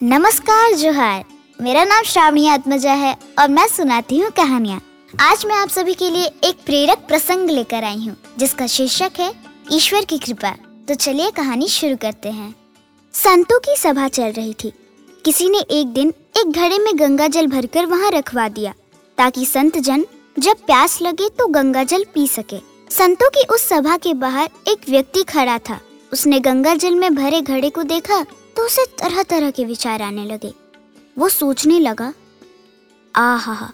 नमस्कार, जोहार। मेरा नाम श्रावणी आत्मजा है और मैं सुनाती हूँ कहानियाँ। आज मैं आप सभी के लिए एक प्रेरक प्रसंग लेकर आई हूँ, जिसका शीर्षक है, ईश्वर की कृपा। तो चलिए कहानी शुरू करते हैं। संतों की सभा चल रही थी। किसी ने एक दिन एक घड़े में गंगा जल भरकर वहाँ रखवा दिया, ताकि संत जन जब प्यास लगे तो गंगा जल पी सके। संतों की उस सभा के बाहर एक व्यक्ति खड़ा था। उसने गंगा जल में भरे घड़े को देखा तो उसे तरह तरह के विचार आने लगे। वो सोचने लगा, आहा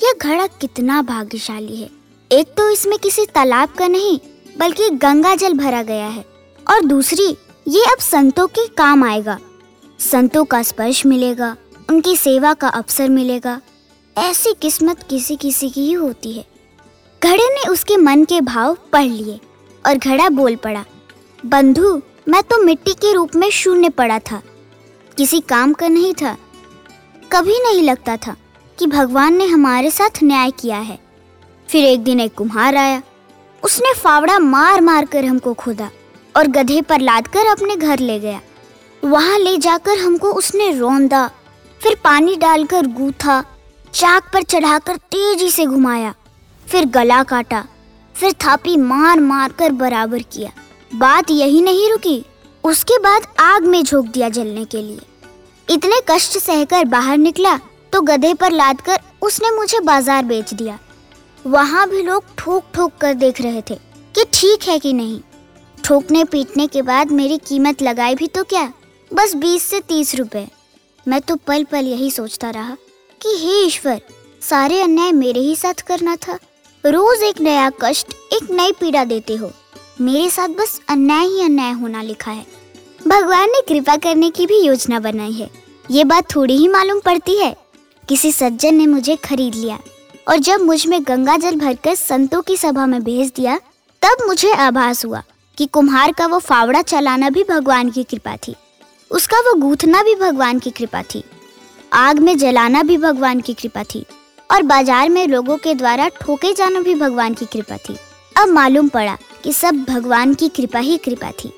यह घड़ा कितना भाग्यशाली है। एक तो इसमें किसी तालाब का नहीं, बल्कि गंगा जल भरा गया है। और दूसरी, ये अब संतों के काम आएगा। संतों का स्पर्श मिलेगा, उनकी सेवा का अवसर मिलेगा। ऐसी किस्मत किसी किसी की ही होती है। घड़े ने उसके मन के भाव पढ़ लिए और घड़ा बोल पड़ा, बंधु मैं तो मिट्टी के रूप में शून्य पड़ा था। किसी काम का नहीं था। कभी नहीं लगता था कि भगवान ने हमारे साथ न्याय किया है। फिर एक दिन एक कुम्हार आया। उसने फावड़ा मार मार कर हमको खोदा और गधे पर लाद कर अपने घर ले गया। वहाँ ले जाकर हमको उसने रौंदा, फिर पानी डालकर गूथा, चाक पर चढ़ाकर तेज़ी से घुमाया, फिर गला काटा, फिर थापी मार मार कर बराबर किया। बात यही नहीं रुकी। उसके बाद आग में झोंक दिया जलने के लिए। इतने कष्ट सहकर बाहर निकला तो गधे पर लाद कर उसने मुझे बाज़ार बेच दिया। वहाँ भी लोग ठोक ठोक कर देख रहे थे कि ठीक है कि नहीं। ठोकने पीटने के बाद मेरी कीमत लगाई भी तो क्या? बस बीस से तीस रुपए। मैं तो पल पल यही सोचता रहा कि हे ईश्वर, सारे अन्याय मेरे ही साथ करना था। रोज एक नया कष्ट, एक नई पीड़ा देते हो। मेरे साथ बस अन्याय ही अन्याय होना लिखा है। भगवान ने कृपा करने की भी योजना बनाई है। ये बात थोड़ी ही मालूम पड़ती है। किसी सज्जन ने मुझे खरीद लिया और जब मुझमें गंगा जल भरकर संतों की सभा में भेज दिया, तब मुझे आभास हुआ कि कुम्हार का वो फावड़ा चलाना भी भगवान की कृपा थी। उसका वो गूथना भी भगवान की कृपा थी। आग में जलाना भी भगवान की कृपा थी और बाज़ार में लोगों के द्वारा ठोके जाना भी भगवान की कृपा थी। अब मालूम पड़ा कि सब भगवान की कृपा ही कृपा थी।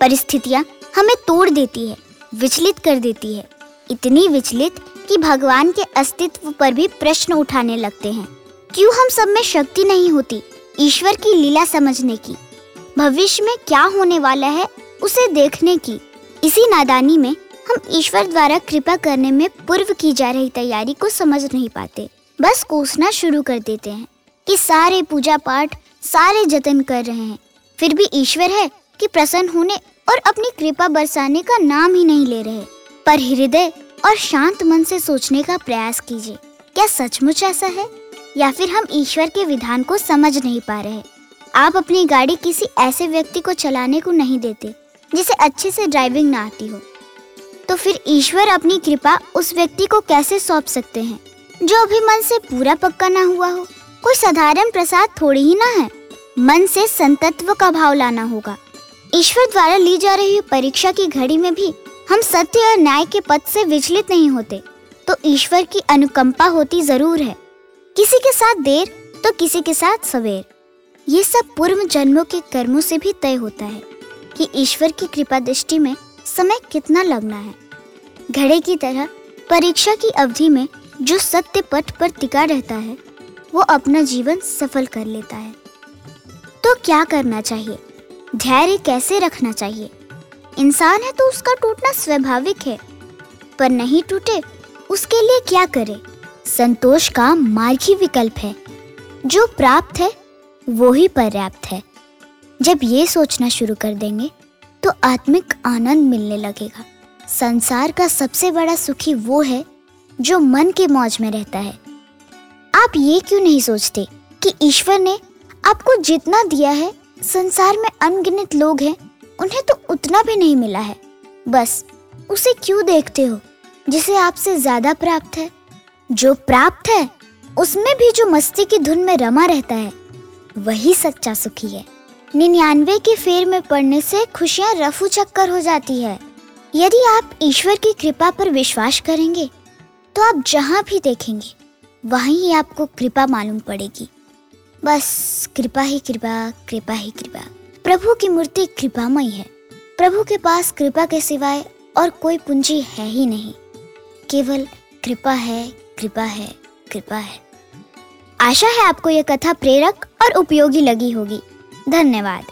परिस्थितियाँ हमें तोड़ देती है, विचलित कर देती है। इतनी विचलित कि भगवान के अस्तित्व पर भी प्रश्न उठाने लगते हैं। क्यों हम सब में शक्ति नहीं होती ईश्वर की लीला समझने की? भविष्य में क्या होने वाला है उसे देखने की? इसी नादानी में हम ईश्वर द्वारा कृपा करने में पूर्व की जा रही तैयारी को समझ नहीं पाते। बस कोसना शुरू कर देते हैं कि सारे पूजा पाठ सारे जतन कर रहे हैं। फिर भी ईश्वर है कि प्रसन्न होने और अपनी कृपा बरसाने का नाम ही नहीं ले रहे। पर हृदय और शांत मन से सोचने का प्रयास कीजिए। क्या सचमुच ऐसा है? या फिर हम ईश्वर के विधान को समझ नहीं पा रहे? आप अपनी गाड़ी किसी ऐसे व्यक्ति को चलाने को नहीं देते, जिसे अच्छे से ड्राइविंग ना आती हो। तो फिर ईश्वर अपनी कृपा उस व्यक्ति को कैसे सौंप सकते हैं, जो अभी मन से पूरा पक्का ना हुआ हो? कोई साधारण प्रसाद थोड़ी ही ना है। मन से संतत्व का भाव लाना होगा। ईश्वर द्वारा ली जा रही परीक्षा की घड़ी में भी हम सत्य और न्याय के पद से विचलित नहीं होते तो ईश्वर की अनुकंपा होती ज़रूर है। किसी के साथ देर तो किसी के साथ सवेर। ये सब पूर्व जन्मों के कर्मों से भी तय होता है कि ईश्वर की कृपा दृष्टि में समय कितना लगना है। घड़े की तरह परीक्षा की अवधि में जो सत्य पथ पर टिका रहता है वो अपना जीवन सफल कर लेता है। तो क्या करना चाहिए? धैर्य कैसे रखना चाहिए? इंसान है तो उसका टूटना स्वाभाविक है। पर नहीं टूटे, उसके लिए क्या करे? संतोष का मार्ग ही विकल्प है। जो प्राप्त है, वो ही पर्याप्त है। जब ये सोचना शुरू कर देंगे तो आत्मिक आनंद मिलने लगेगा। संसार का सबसे बड़ा सुखी वो है, जो मन के मौज में रहता है। आप ये क्यों नहीं सोचते कि ईश्वर ने आपको जितना दिया है, संसार में अनगिनत लोग हैं, उन्हें तो उतना भी नहीं मिला है। बस, उसे क्यों देखते हो, जिसे आपसे ज़्यादा प्राप्त है? जो प्राप्त है, उसमें भी जो मस्ती की धुन में रमा रहता है, वही सच्चा सुखी है। निन्यानवे के फेर में पड़ने से खुशियाँ रफू चक्कर हो जाती है। यदि आप ईश्वर की कृपा पर विश्वास करेंगे तो आप जहाँ भी देखेंगे वहीं आपको कृपा मालूम पड़ेगी। बस कृपा ही कृपा कृपा ही कृपा। प्रभु की मूर्ति कृपामय है। प्रभु के पास कृपा के सिवाय और कोई पूंजी है ही नहीं। केवल कृपा है कृपा है कृपा है। आशा है आपको यह कथा प्रेरक और उपयोगी लगी होगी। धन्यवाद।